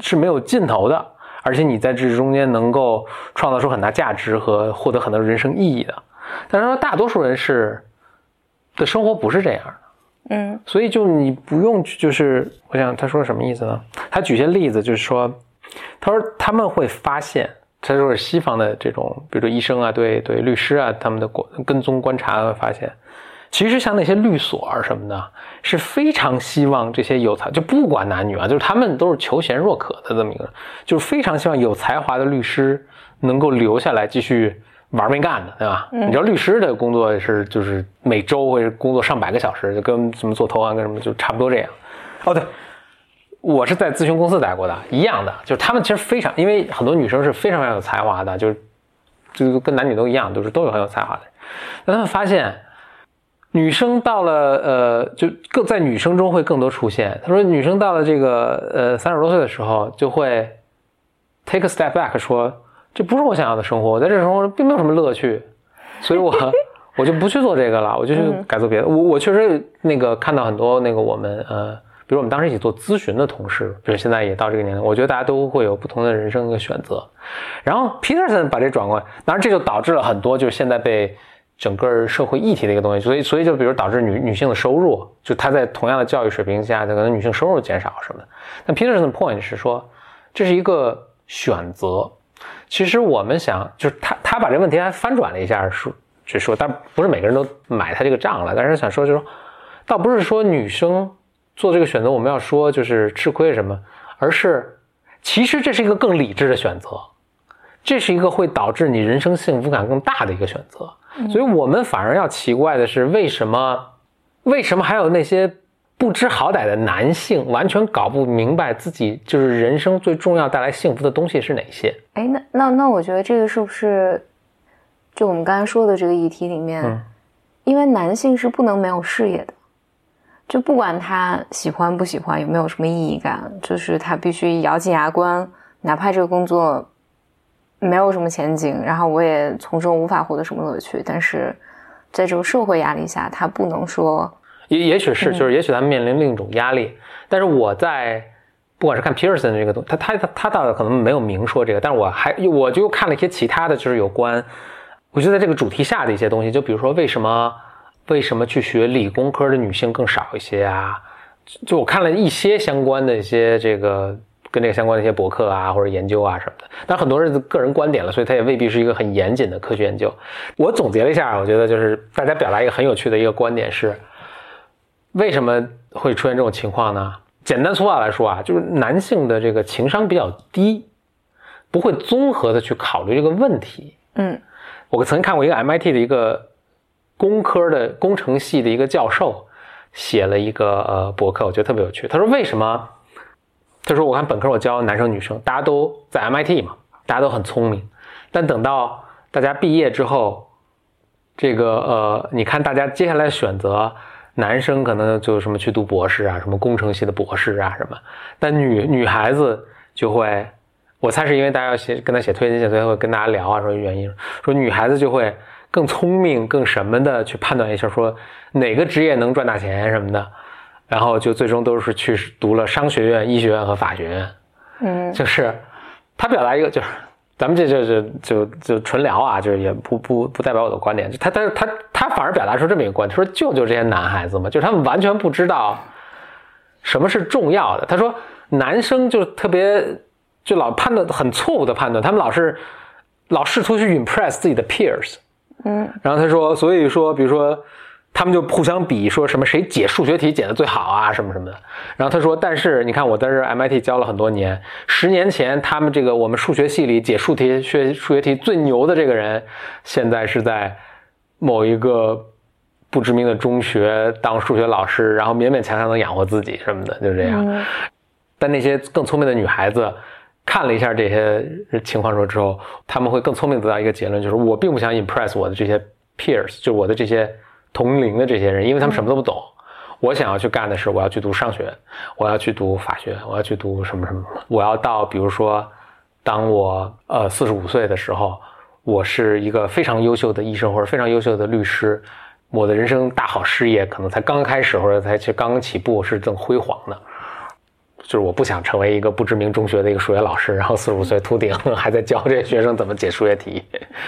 是没有尽头的，而且你在这中间能够创造出很大价值和获得很多人生意义的。但是说大多数人是。的生活不是这样的，嗯，所以就你不用，就是我想他说什么意思呢？他举些例子，就是说，他说他们会发现，他说是西方的这种，比如说医生啊，对对，律师啊，他们的跟跟踪观察会发现，其实像那些律所啊什么的，是非常希望这些有才，就不管男女啊，就是他们都是求贤若渴的这么一个，就是非常希望有才华的律师能够留下来继续。玩命干的，对吧？你知道律师的工作是就是每周会工作上百个小时，就跟什么做投行跟什么就差不多这样。哦，对，我是在咨询公司待过的，一样的，就是他们其实非常，因为很多女生是非常非常有才华的，就是就跟男女都一样，都是都有很有才华的。但他们发现，女生到了呃，就更在女生中会更多出现。他说，女生到了这个呃三十多岁的时候，就会 take a step back 说。这不是我想要的生活，我在这生活中并没有什么乐趣，所以我 [laughs] 我就不去做这个了，我就去改做别的。我我确实那个看到很多那个我们呃，比如我们当时一起做咨询的同事，比如现在也到这个年龄，我觉得大家都会有不同的人生的选择。然后 Peterson 把这转过来，当然这就导致了很多就是现在被整个社会议题的一个东西，所以所以就比如导致女女性的收入，就她在同样的教育水平下，可能女性收入减少什么的。但 Peterson 的 point 是说，这是一个选择。其实我们想，就是他他把这个问题还翻转了一下，说就说，但不是每个人都买他这个账了。但是想说，就是说，倒不是说女生做这个选择，我们要说就是吃亏什么，而是其实这是一个更理智的选择，这是一个会导致你人生幸福感更大的一个选择。所以我们反而要奇怪的是，为什么为什么还有那些不知好歹的男性完全搞不明白自己就是人生最重要带来幸福的东西是哪些？哎，那那那，我觉得这个是不是就我们刚才说的这个议题里面，嗯因为男性是不能没有事业的，就不管他喜欢不喜欢，有没有什么意义感，就是他必须咬紧牙关，哪怕这个工作没有什么前景，然后我也从中无法获得什么乐趣，但是在这个社会压力下，他不能说也也许是，就是也许他们面临另一种压力。但是我在不管是看 Pearson 的这个东，他他他他倒可能没有明说这个，但是我还我就看了一些其他的就是有关，我觉得在这个主题下的一些东西，就比如说为什么为什么去学理工科的女性更少一些啊？就就我看了一些相关的一些这个跟这个相关的一些博客啊或者研究啊什么的，但很多人的个人观点了，所以它也未必是一个很严谨的科学研究。我总结了一下，我觉得就是大家表达一个很有趣的一个观点是。为什么会出现这种情况呢？简单粗暴来说啊，就是男性的这个情商比较低，不会综合的去考虑这个问题。嗯我曾经看过一个 MIT 的一个工科的工程系的一个教授写了一个呃博客，我觉得特别有趣。他说为什么？他说我看本科我教男生女生，大家都在 MIT 嘛，大家都很聪明，但等到大家毕业之后，这个呃，你看大家接下来选择。男生可能就什么去读博士啊，什么工程系的博士啊什么，但女女孩子就会，我猜是因为大家要写跟他写推荐信，所以会跟大家聊啊，说原因，说女孩子就会更聪明、更什么的去判断一下，说哪个职业能赚大钱什么的，然后就最终都是去读了商学院、医学院和法学院，嗯，就是他表达一个就是。咱们这就就就就纯聊啊，就是也不不不代表我的观点。就他他他他反而表达出这么一个观点，说救救这些男孩子嘛，就是他们完全不知道什么是重要的。他说男生就特别就老判断很错误的判断，他们老是老试图去 impress 自己的 peers，嗯，然后他说，所以说比如说。他们就互相比，说什么谁解数学题解的最好啊，什么什么的。然后他说，但是你看我在这 MIT 教了很多年，十年前他们这个我们数学系里解数题学数学题最牛的这个人，现在是在某一个不知名的中学当数学老师，然后勉勉强强能养活自己什么的，就这样。嗯但那些更聪明的女孩子看了一下这些情况说之后，他们会更聪明，得到一个结论，就是我并不想 impress 我的这些 peers，就是我的这些。同龄的这些人，因为他们什么都不懂，我想要去干的是，我要去读商学，我要去读法学，我要去读什么什么，我要到，比如说，当我呃四十五岁的时候，我是一个非常优秀的医生或者非常优秀的律师，我的人生大好事业可能才刚开始或者才去刚刚起步，是正辉煌的。就是我不想成为一个不知名中学的一个数学老师，然后四十五岁秃顶 [laughs] 还在教这些学生怎么解数学题。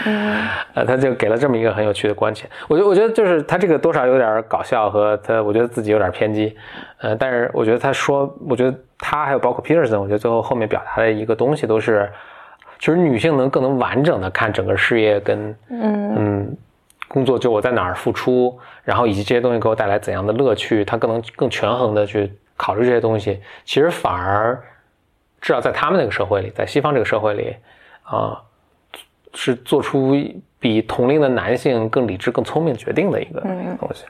嗯，[laughs] 呃，他就给了这么一个很有趣的观点。我觉得，我觉得就是他这个多少有点搞笑和他，我觉得自己有点偏激。呃，但是我觉得他说，我觉得他还有包括 Peterson，我觉得最后后面表达的一个东西都是，其实女性能更能完整的看整个事业跟嗯嗯工作，就我在哪儿付出，然后以及这些东西给我带来怎样的乐趣，他更能更权衡的去。考虑这些东西，其实反而至少在他们那个社会里，在西方这个社会里，啊，是做出比同龄的男性更理智、更聪明决定的一个东西。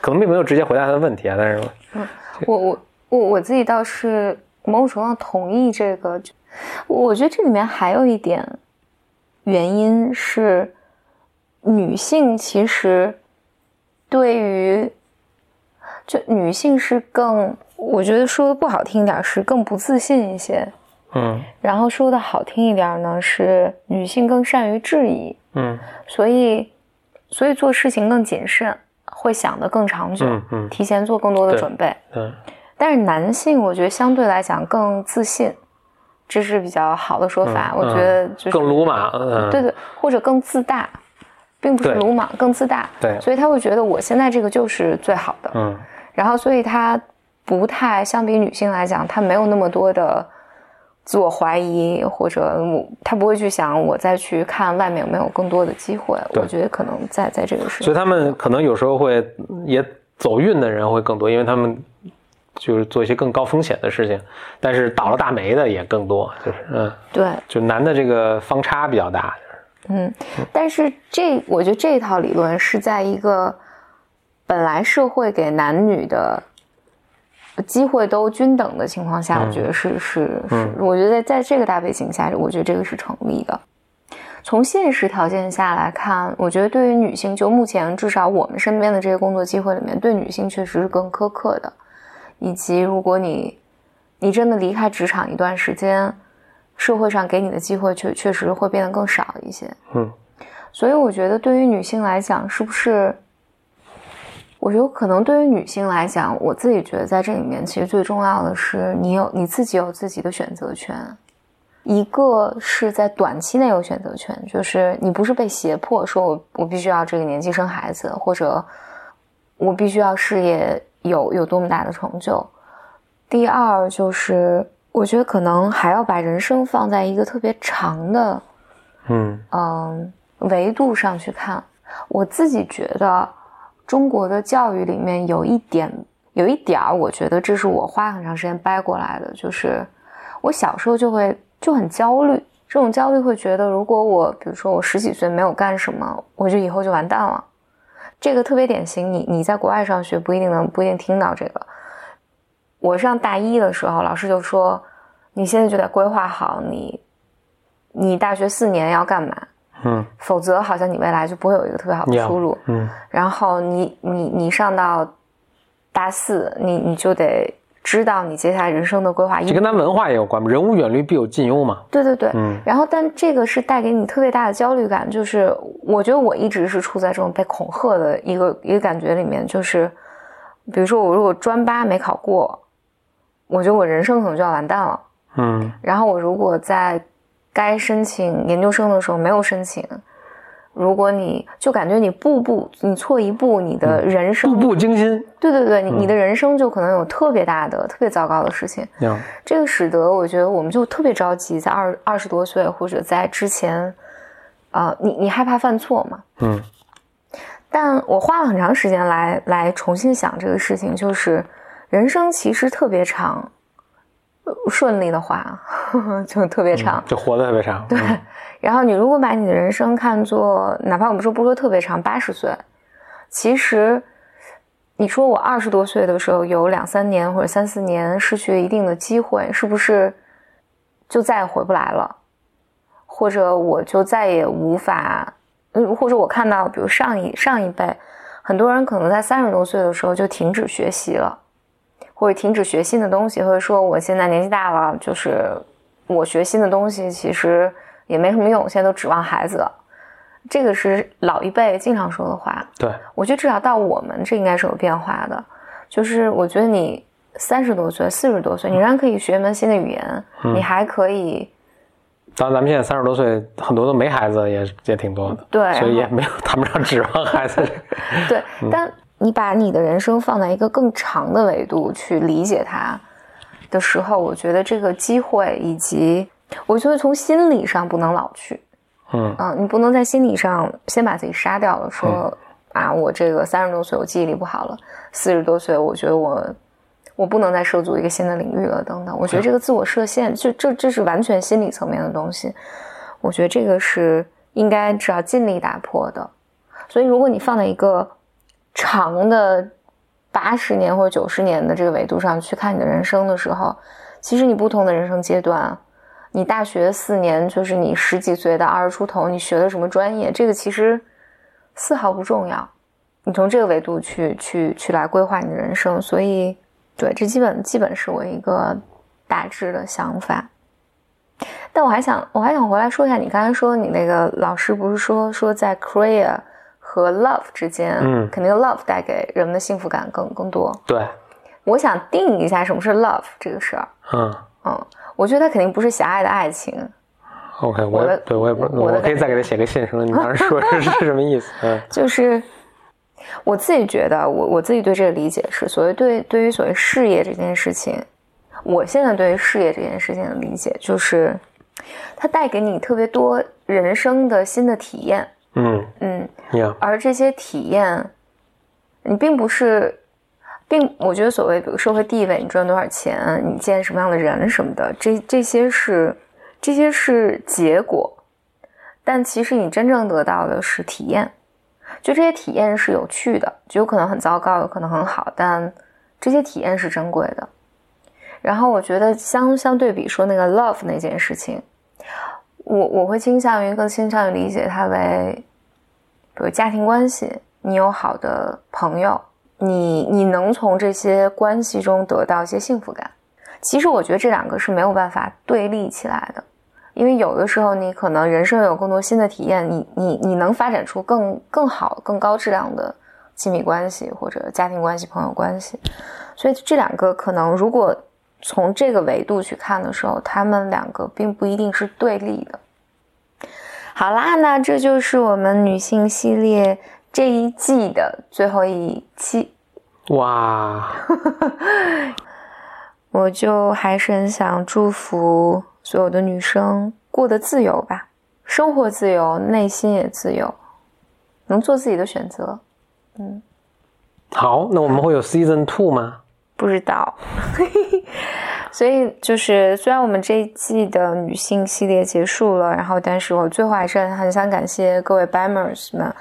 可能并没有直接回答他的问题啊，但是，嗯，我我我我自己倒是某种程度上同意这个。我觉得这里面还有一点原因是，女性其实对于。就女性是更，我觉得说的不好听一点是更不自信一些，嗯，然后说的好听一点呢是女性更善于质疑，嗯，所以所以做事情更谨慎，会想得更长久，嗯嗯，提前做更多的准备，嗯，但是男性我觉得相对来讲更自信，这是比较好的说法，我觉得就是更鲁莽，嗯，对对，或者更自大。并不是鲁莽，更自大。对所以他会觉得我现在这个就是最好的。嗯然后，所以他不太相比女性来讲，他没有那么多的自我怀疑，或者我他不会去想我再去看外面有没有更多的机会。我觉得可能在在这个时所以他们可能有时候会也走运的人会更多，因为他们就是做一些更高风险的事情，但是倒了大霉的也更多，就是嗯，对，就男的这个方差比较大。嗯，但是这我觉得这套理论是在一个本来社会给男女的机会都均等的情况下，我觉得是是是，我觉得在在这个大背景下，我觉得这个是成立的。从现实条件下来看，我觉得对于女性，就目前至少我们身边的这些工作机会里面，对女性确实是更苛刻的。以及如果你你真的离开职场一段时间，社会上给你的机会确确实会变得更少一些。嗯，所以我觉得对于女性来讲，是不是？我觉得可能对于女性来讲，我自己觉得在这里面其实最重要的是你有你自己有自己的选择权。一个是在短期内有选择权，就是你不是被胁迫说我我必须要这个年纪生孩子，或者我必须要事业有有多么大的成就。第二就是我觉得可能还要把人生放在一个特别长的嗯嗯维度上去看。我自己觉得中国的教育里面有一点有一点儿，我觉得这是我花很长时间掰过来的，就是我小时候就会就很焦虑，这种焦虑会觉得，如果我比如说我十几岁没有干什么，我就以后就完蛋了。这个特别典型，你你在国外上学不一定能不一定听到这个。我上大一的时候，老师就说，你现在就得规划好你，你大学四年要干嘛，嗯否则好像你未来就不会有一个特别好的出路。嗯然后你你你上到大四，你你就得知道你接下来人生的规划。这跟咱文化也有关嘛，人无远虑必有近忧嘛。对对对，嗯然后但这个是带给你特别大的焦虑感，就是我觉得我一直是处在这种被恐吓的一个一个感觉里面，就是比如说我如果专八没考过，我觉得我人生可能就要完蛋了。嗯然后我如果在该申请研究生的时候没有申请，如果你就感觉你步步你错一步，你的人生、步步惊心。对对对，你你的人生就可能有特别大的、特别糟糕的事情。呀这个使得我觉得我们就特别着急，在二二十多岁或者在之前，啊、你你害怕犯错嘛？嗯但我花了很长时间来来重新想这个事情，就是人生其实特别长，呃顺利的话 [laughs] 就特别长。就活得特别长。对，然后你如果把你的人生看作，哪怕我们说不说特别长，八十岁，其实你说我二十多岁的时候有两三年或者三四年失去了一定的机会，是不是就再也回不来了？或者我就再也无法，嗯，或者我看到，比如上一上一辈，很多人可能在三十多岁的时候就停止学习了，或者停止学新的东西，或者说我现在年纪大了，就是我学新的东西其实也没什么用，现在都指望孩子了。这个是老一辈经常说的话。对，我觉得至少到我们这应该是有变化的。就是我觉得你三十多岁、四十多岁，你仍然可以学一门新的语言，嗯你还可以当然咱们现在三十多岁，很多都没孩子，也也挺多的。对所以也没有谈不上指望孩子。[laughs] 对，嗯但你把你的人生放在一个更长的维度去理解它的时候，我觉得这个机会以及我觉得从心理上不能老去。嗯嗯，你不能在心理上先把自己杀掉了，说、啊，我这个三十多岁我记忆力不好了，四十多岁我觉得我我不能再涉足一个新的领域了，等等。我觉得这个自我设限，就这这是完全心理层面的东西。我觉得这个是应该只要尽力打破的。所以，如果你放在一个长的八十年或者九十年的这个维度上去看你的人生的时候，其实你不同的人生阶段，你大学四年就是你十几岁到二十出头，你学的什么专业，这个其实丝毫不重要。你从这个维度去去去来规划你的人生，所以对，这基本基本是我一个大致的想法。但我还想我还想回来说一下，你刚才说你那个老师不是说说在 career 和 love 之间，嗯肯定 love 带给人们的幸福感更更多。对，我想定一下什么是 love 这个事儿。嗯嗯，我觉得它肯定不是狭隘的爱情，OK，我也对我也不，我可以再给他写个信，什么你当时说是是 [laughs] 什么意思？嗯，就是我自己觉得，我我自己对这个理解是，所谓对对于所谓事业这件事情，我现在对于事业这件事情的理解就是，它带给你特别多人生的新的体验。嗯嗯，呀，而这些体验，你并不是。并我觉得，所谓比如社会地位，你赚多少钱，你见什么样的人什么的，这这些是这些是结果，但其实你真正得到的是体验。就这些体验是有趣的，就有可能很糟糕，有可能很好，但这些体验是珍贵的。然后我觉得相相对比说那个 love 那件事情，我我会倾向于更倾向于理解它为，比如家庭关系，你有好的朋友。你你能从这些关系中得到一些幸福感，其实我觉得这两个是没有办法对立起来的，因为有的时候你可能人生有更多新的体验，你你你能发展出更更好、更高质量的亲密关系或者家庭关系、朋友关系，所以这两个可能如果从这个维度去看的时候，他们两个并不一定是对立的。好啦，那这就是我们女性系列。这一季的最后一期，哇！[laughs] 我就还是很想祝福所有的女生过得自由吧，生活自由，内心也自由，能做自己的选择。嗯，好，那我们会有 season two 吗？不知道。所以就是，虽然我们这一季的女性系列结束了，然后，但是我最后还是很想感谢各位 Bimers 们。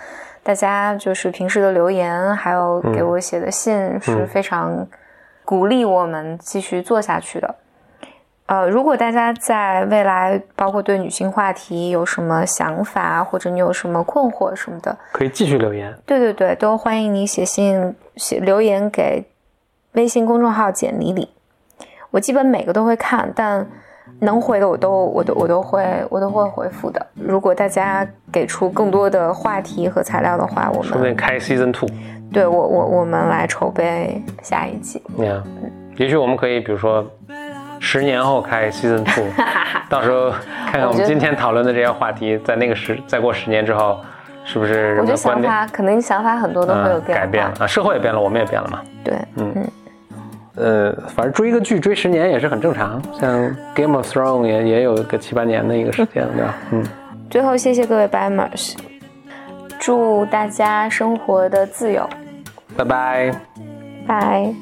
大家就是平时的留言，还有给我写的信，是非常鼓励我们继续做下去的。呃，如果大家在未来，包括对女性话题有什么想法，或者你有什么困惑什么的，可以继续留言。对对对，都欢迎你写信写留言给微信公众号简里里，我基本每个都会看，但。能回的我都我都我都会我都会回复的。如果大家给出更多的话题和材料的话，我们顺便开 season two。对我我我们来筹备下一季。嗯，也许我们可以比如说十年后开 season two，[laughs] 到时候看看我们今天讨论的这些话题，在那个十再过十年之后，是不是？我觉得想法可能想法很多都会有改变啊，社会也变了，我们也变了嘛。对，嗯嗯。呃，反正追一个剧追十年也是很正常，像《Game of Thrones》也也有个七八年的一个时间，对吧？嗯。最后谢谢各位白 mers，祝大家生活的自由，拜拜，拜。